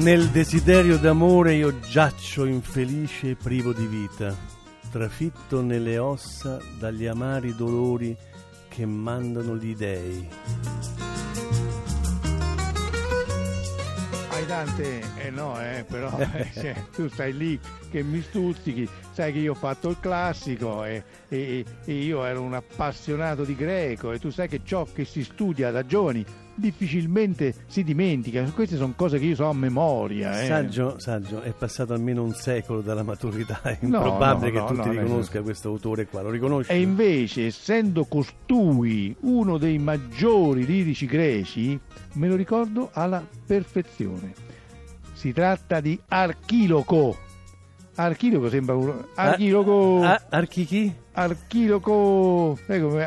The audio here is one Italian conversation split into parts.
Nel desiderio d'amore io giaccio infelice e privo di vita, trafitto nelle ossa dagli amari dolori che mandano gli dei. Hai Dante, eh no, eh, però eh, cioè, tu stai lì che mi stuzzichi, sai che io ho fatto il classico e, e- e io ero un appassionato di greco e tu sai che ciò che si studia da giovani difficilmente si dimentica, queste sono cose che io so a memoria. eh. Saggio, saggio, è passato almeno un secolo dalla maturità, è improbabile no, no, che tu no, ti nel riconosca questo autore qua, lo riconosci? E invece, essendo costui uno dei maggiori lirici greci, me lo ricordo alla perfezione. Si tratta di Archiloco. Archiloco sembra un... Archiloco... Ah, Archichi? Archiloco... Sai come?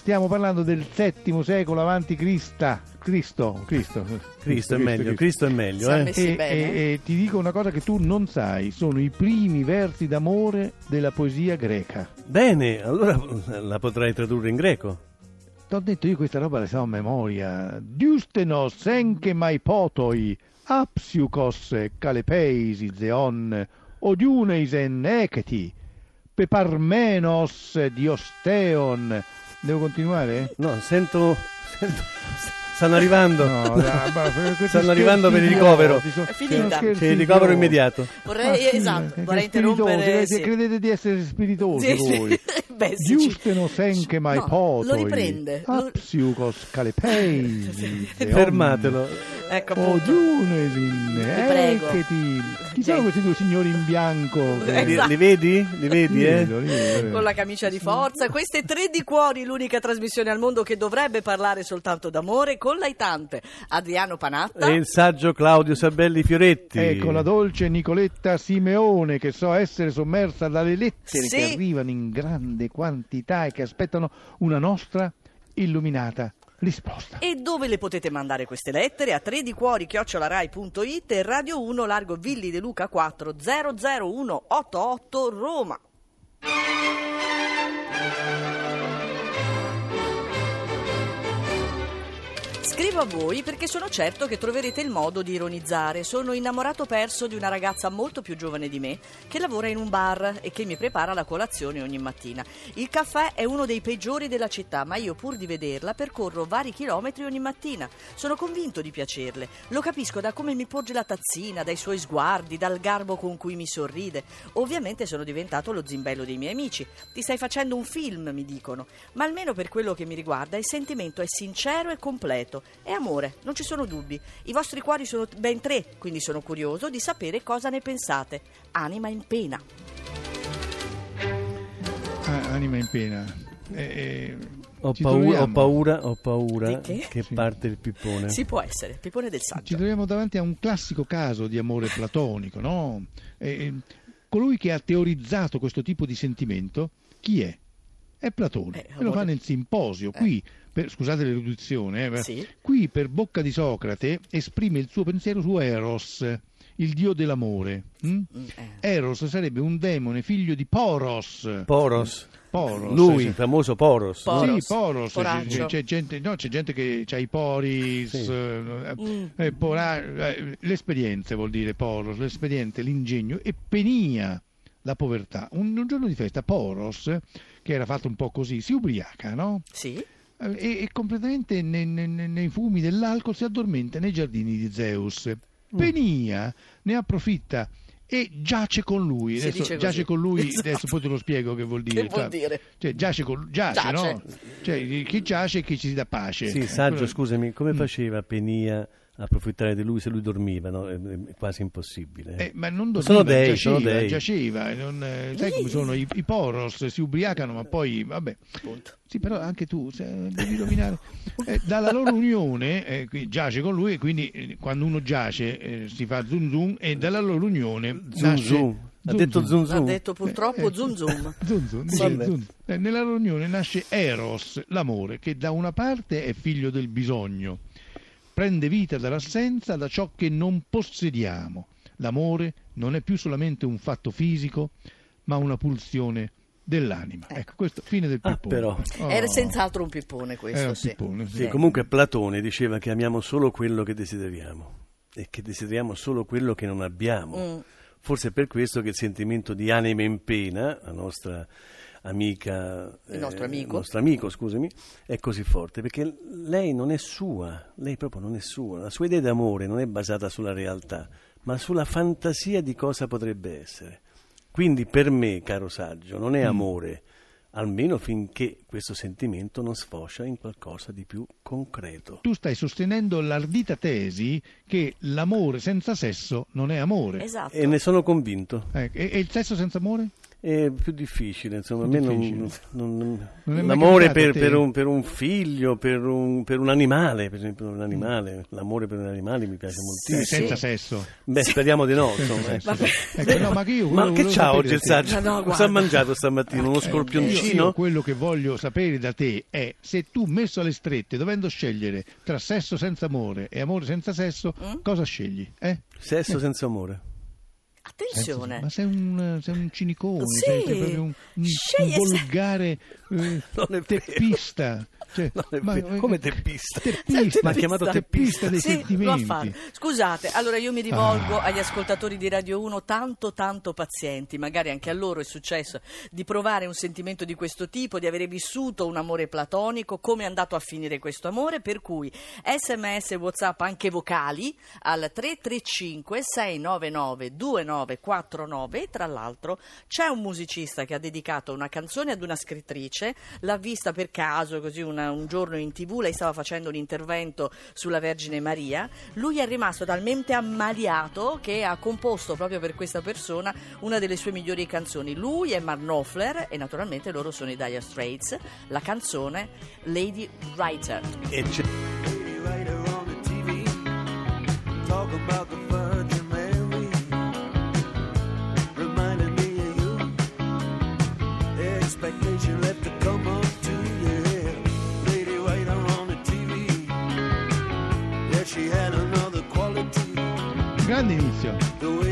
Stiamo parlando del VII secolo avanti Crista. Cristo. Cristo. Cristo è meglio, Cristo è meglio, eh? messi E, bene. e- e ti dico una cosa che tu non sai, sono i primi versi d'amore della poesia greca. Bene, allora la potrai tradurre in greco. T'ho detto io questa roba la so a memoria. Diustenos enche mai potoi, apsiukos calepeisi zeon, odiuneisen eketi, peparmenos diosteon. Devo continuare? No, sento... sento stanno arrivando. No, questi Stanno arrivando per il ricovero. È finita. C'è il ricovero immediato. Vorrei, Ma sì, esatto, che vorrei interrompere. credete, sì. credete di essere spiritosi Sì, voi? Beh, sì, Giusteno senche mai No, potoi. lo riprende, calepeisi. Fermatelo. Ecco Oh, appunto. Diunesin, prego. Eketi. Chi sono questi due signori in bianco? Eh, Li, Esatto. li vedi? Li vedi, Li eh? vedo, li vedo. Con la camicia di forza, queste tre di cuori, l'unica trasmissione al mondo che dovrebbe parlare soltanto d'amore, con l'aitante Adriano Panatta. E il saggio Claudio Sabelli Fioretti. Ecco la dolce Nicoletta Simeone che so essere sommersa dalle lettere Sì. che arrivano in grande quantità e che aspettano una nostra illuminata risposta. E dove le potete mandare queste lettere? A 3 di cuori chiocciolarai.it e Radio 1 Largo Villi De Luca 4 00188 Roma. Scrivo a voi perché sono certo che troverete il modo di ironizzare. Sono innamorato perso di una ragazza molto più giovane di me che lavora in un bar e che mi prepara la colazione ogni mattina. Il caffè è uno dei peggiori della città, ma io pur di vederla percorro vari chilometri ogni mattina. Sono convinto di piacerle. Lo capisco da come mi porge la tazzina, dai suoi sguardi, dal garbo con cui mi sorride. Ovviamente sono diventato lo zimbello dei miei amici. Ti stai facendo un film, mi dicono. Ma almeno per quello che mi riguarda il sentimento è sincero e completo. È amore, non ci sono dubbi. I vostri cuori sono ben tre, quindi sono curioso di sapere cosa ne pensate. Anima in pena. Ah, anima in pena. Eh, eh, Ho ci paura, ho paura, ho paura che? che Sì. parte il pippone. Si può essere, Pipone del Ci saggio. troviamo davanti a un classico caso di amore platonico, no? E- e colui che ha teorizzato questo tipo di sentimento, chi è? È Platone. Eh, e lo fa nel simposio. Qui, per- scusate l'erudizione, eh, Sì. qui per bocca di Socrate esprime il suo pensiero su Eros, il dio dell'amore. mm? Mm, eh. Eros sarebbe un demone figlio di Poros. Poros. Poros, Lui, il famoso Poros. Po- Poros. Sì, Poros, c'è, c'è gente, no, c'è gente che ha i poris, Sì. eh, Mm. eh, pora- eh, l'esperienza vuol dire Poros, l'esperienza, l'ingegno e Penia, la povertà. Un, un giorno di festa Poros, che era fatto un po' così, si ubriaca, no? Sì? Eh, E, e completamente ne- ne- ne- nei fumi dell'alcol si addormenta nei giardini di Zeus. Mm. Penia ne approfitta e giace con lui. Si Adesso dice così. giace con lui, Esatto. adesso poi te lo spiego che vuol dire. Che vuol sa. dire? Cioè, giace, con, giace, Giace. no? Cioè, chi giace e chi ci dà pace. Sì, saggio, quello- scusami, come Mm. faceva Penia approfittare di lui se lui dormiva? No? È, è quasi impossibile. Eh, ma non dormiva, Sono dei, giaceva, sono dei. giaceva, non, eh, sai come sono i, i poros, si ubriacano ma poi, vabbè, Appunto. sì però anche tu se, devi dominare, Eh, dalla loro unione, eh, qui giace con lui e quindi eh, quando uno giace eh, si fa zoom zoom e dalla loro unione Zum nasce... zum. Ha detto zum Ha zum. detto purtroppo Eh, zoom zoom. Zoom, zoom, Sì. zoom. Eh, Nella loro unione nasce Eros, l'amore, che da una parte è figlio del bisogno, prende vita dall'assenza da ciò che non possediamo. L'amore non è più solamente un fatto fisico, ma una pulsione dell'anima. Ecco, questo fine del Ah, pippone. però. Oh, Era senz'altro un pippone questo, era un sì. pippone, sì. Sì, comunque Platone diceva che amiamo solo quello che desideriamo. e che desideriamo solo quello che non abbiamo. Mm. Forse è per questo che il sentimento di anima in pena, la nostra amica, Il nostro amico. nostro amico, scusami, è così forte perché lei non è sua, lei proprio non è sua, la sua idea d'amore non è basata sulla realtà, ma sulla fantasia di cosa potrebbe essere. Quindi per me, caro saggio, non Mm. è amore, almeno finché questo sentimento non sfocia in qualcosa di più concreto. Tu stai sostenendo l'ardita tesi che l'amore senza sesso non è amore. Esatto. E ne sono convinto. Eh, e, e il sesso senza amore? È più difficile, insomma, Più a me difficile. non- non- Non l'amore per, per un, per un figlio, per un, per un animale, per esempio un animale, l'amore per un animale mi piace moltissimo. senza sesso. Beh, speriamo di no, insomma. Vabbè. Ecco, no, ma che io Ma che c'ha oggi il saggio? No, Cosa ha mangiato stamattina? Uno Io, scorpioncino? io quello che voglio sapere da te è se tu messo alle strette, dovendo scegliere tra sesso senza amore e amore senza sesso, Mm? cosa scegli? Eh? Sesso senza amore. Attenzione. Ma sei un, sei un cinicone, Sì. sei, sei proprio un, un- un volgare eh, teppista. Cioè, ma- Come teppista? Teppista, Ma ha chiamato teppista dei Sì, lo sentimenti. Scusate, allora io mi rivolgo Ah. agli ascoltatori di Radio 1 tanto tanto pazienti, magari anche a loro è successo di provare un sentimento di questo tipo, di avere vissuto un amore platonico, come è andato a finire questo amore, per cui sms whatsapp anche vocali al 335 699 2949 e tra l'altro c'è un musicista che ha dedicato una canzone ad una scrittrice, l'ha vista per caso così una- un giorno in tv, lei stava facendo un intervento sulla Vergine Maria, lui è rimasto talmente ammaliato che ha composto proprio per questa persona una delle sue migliori canzoni. Lui è Mark Knopfler e naturalmente loro sono i Dire Straits, la canzone Lady Writer. Lady writer on the TV talk about the Grande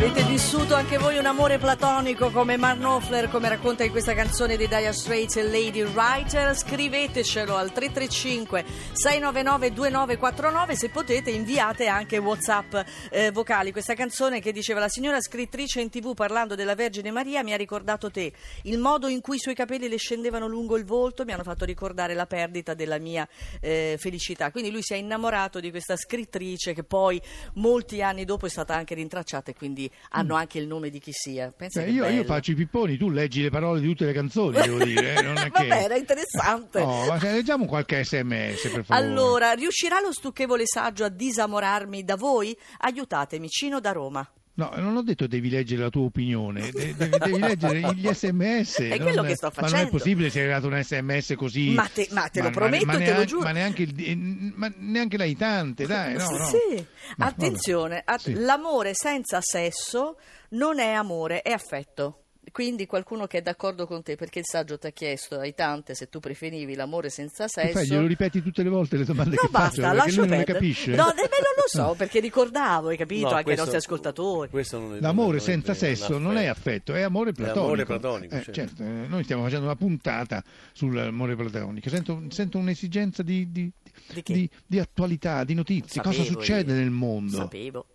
Avete vissuto anche voi un amore platonico come Mark Knopfler, come racconta in questa canzone di Dire Straits e Lady Writer? Scrivetecelo al 335 699 2949 se potete inviate anche Whatsapp eh, vocali. Questa canzone che diceva la signora scrittrice in tv parlando della Vergine Maria mi ha ricordato te. Il modo in cui i suoi capelli le scendevano lungo il volto mi hanno fatto ricordare la perdita della mia eh, felicità. Quindi lui si è innamorato di questa scrittrice che poi molti anni dopo è stata anche rintracciata e quindi hanno anche il nome di chi sia. Pensa io, io faccio i pipponi, tu leggi le parole di tutte le canzoni, devo dire. eh, Non è che... Vabbè, era interessante. No, ma leggiamo qualche sms, per favore. Allora, riuscirà lo stucchevole saggio a disamorarmi da voi? Aiutatemi, Cino da Roma. No, non ho detto devi leggere la tua opinione, de- devi, devi leggere gli sms. È non- quello che sto Ma non è facendo. possibile se è arrivato un sms così. Ma te- ma te lo prometto, ma te lo neanche- giuro. Ma neanche, il, ma neanche l'aiutante, dai, no, no. Sì, Ma attenzione, att- sì. l'amore senza sesso non è amore, è affetto. Quindi qualcuno che è d'accordo con te, perché il saggio ti ha chiesto ai tante se tu preferivi l'amore senza sesso. fai, glielo ripeti tutte le volte le domande No, che faccio, basta, perché lascio lui non le perdere. capisce. No, nemmeno lo so, perché ricordavo, hai capito, No, anche questo- ai nostri ascoltatori. è- L'amore non è senza sesso non è affetto, è amore platonico. amore platonico, Eh, certo. certo, eh, noi stiamo facendo una puntata sull'amore platonico. Sento, sento un'esigenza di, di- Di di- di attualità, di notizie. Cosa Sapevo succede io. nel mondo? Sapevo.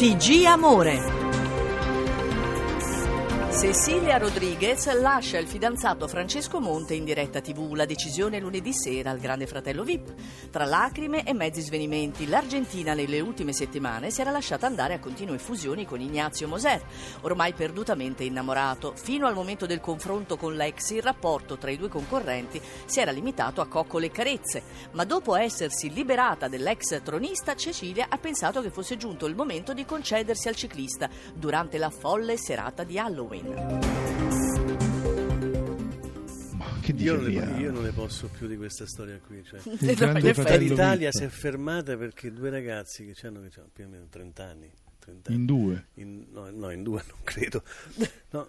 TG Amore. Cecilia Rodriguez lascia il fidanzato Francesco Monte in diretta TV. La decisione lunedì sera al Grande Fratello VIP. Tra lacrime e mezzi svenimenti, l'Argentina nelle ultime settimane si era lasciata andare a continue fusioni con Ignazio Moser, ormai perdutamente innamorato. Fino al momento del confronto con l'ex, il rapporto tra i due concorrenti si era limitato a coccole e carezze. Ma dopo essersi liberata dell'ex tronista, Cecilia ha pensato che fosse giunto il momento di concedersi al ciclista durante la folle serata di Halloween. Ma che dice Io non, ne, io non ne posso più di questa storia qui. Cioè. Il No, grande in effetti- fratello L'Italia si è fermata perché due ragazzi che hanno, che hanno più o meno 30 anni. 30 In anni. due. In- no, no, in due non credo. No,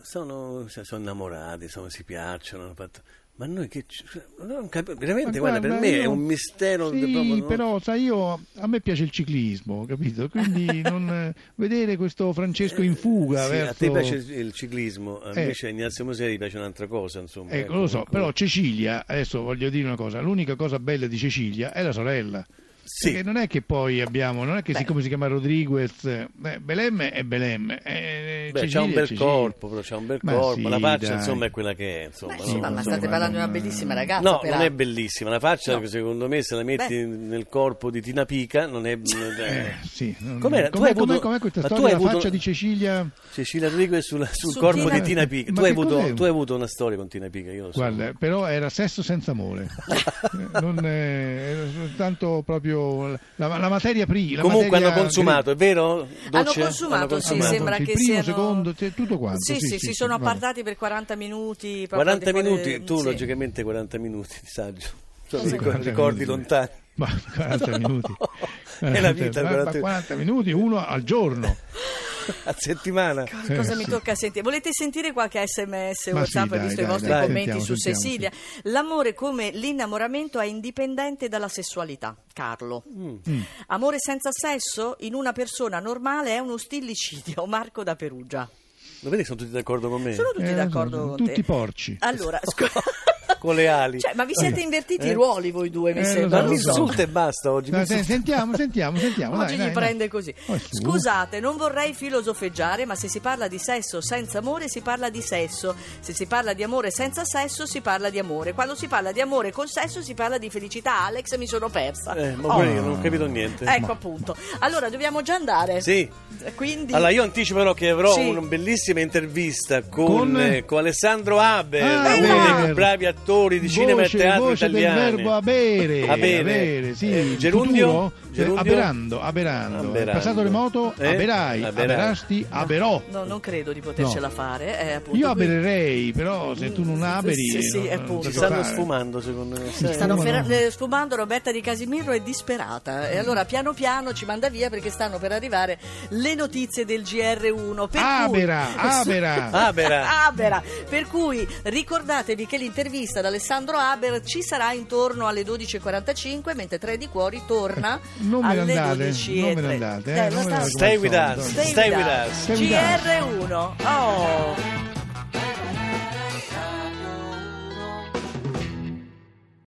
sono, cioè, sono innamorati, sono- si piacciono. hanno fatto- Ma noi che... ci- non cap- veramente, Ma guarda, per guarda, me io- è un mistero. Sì, proprio, però sai io a me piace il ciclismo, capito? Quindi non, eh, vedere questo Francesco in fuga Sì, verso A te piace il, ciclismo, a Eh. invece a Ignazio Moseri piace un'altra cosa. Insomma, Ecco, lo so, comunque- però Cecilia, adesso voglio dire una cosa, l'unica cosa bella di Cecilia è la sorella. Sì. Perché non è che poi abbiamo, non è che Beh. siccome si chiama Rodriguez, eh, Belem è Belem. eh, Beh, Cecilia c'ha un bel Cecilia. corpo, però c'ha un bel Ma corpo. sì, la faccia, dai. insomma, è quella che è. Insomma, Beh, no? sì, ma, ma insomma, state parlando di una non- bellissima ragazza. No, non peraltro. è bellissima. La faccia, No. secondo me, se la metti Beh. nel corpo di Tina Pica, non è. non Eh, sì, non- Com'era? Tu com'è, hai avuto- com'è- com'è questa ma tu storia? hai La avuto- faccia di Cecilia? Cecilia Rodriguez sul, sul Su corpo Tina- di Tina Pica. Tu hai, avuto, tu hai avuto una storia con Tina Pica, io lo so. Guarda, però era sesso senza amore. Eh, non, eh, era soltanto proprio la, la materia prima. Comunque hanno consumato, è vero? Hanno Dolce? consumato, sì, consumato. sembra il che primo, siano... secondo, tutto quanto. Sì, sì, si sono appartati per 40 minuti. proprio 40 al di fuori minuti, del- tu sì. logicamente 40 minuti di saggio. Sono Cosa- ricordi, ricordi lontani. Ma 40 minuti. È la vita, Ma- 40 ma 40 minuti, uno al giorno. a settimana. Cosa, cosa Eh, mi sì. tocca sentire? Volete sentire qualche sms, Ma whatsapp, sì, dai, visto dai, i vostri dai, commenti sentiamo, su sentiamo, Cecilia? L'amore come l'innamoramento è indipendente dalla sessualità, Carlo. Mm. Amore senza sesso in una persona normale è uno stillicidio, Marco da Perugia. Lo vedi che sono tutti d'accordo con me? Sono tutti Eh, d'accordo sono con tutti te. porci. Allora, scu- Con le ali. cioè, ma vi siete invertiti Eh? i ruoli voi due, mi Eh, sembra. so, Ma insulta e basta oggi. insulta. sentiamo, sentiamo, sentiamo. Oggi dai, gli dai, prende dai. così. Oh. Scusate, non vorrei filosofeggiare, ma se si parla di sesso senza amore si parla di sesso. Se si parla di amore senza sesso si parla di amore. Quando si parla di amore con sesso si parla di felicità. Alex, mi sono persa. Eh, ma Oh, io non ho capito niente. Ecco appunto. Allora, dobbiamo già andare. Sì. Quindi Allora, io anticipo però che avrò Sì. una bellissima intervista con, Con? eh, con Alessandro Haber, Ah, uno dei bravi attori di cinema voce, e teatro voce italiani. del verbo avere, A bene. avere, sì, Eh, gerundio? futuro? Gerundio? aberando, aberando, Aberando. Passato remoto, Eh? aberai, Aberai. aberasti, aberò. No, non credo di potercela fare. eh, appunto, Io abererei, però se tu non aberi... Sì, sì, non- Si che stanno fare. sfumando, secondo me. sai? Stanno fer- eh, sfumando Roberta di Casimiro è disperata e allora piano piano ci manda via perché stanno per arrivare le notizie del GR1 per Abera, cui... abera. Abera. Abera. per cui ricordatevi che l'intervista da Alessandro Haber ci sarà intorno alle 12.45 mentre Tre di Cuori torna Non me ne alle andate, 12 non me ne andate, eh, andate Stay. Stay with us. Stay with us. GR1 oh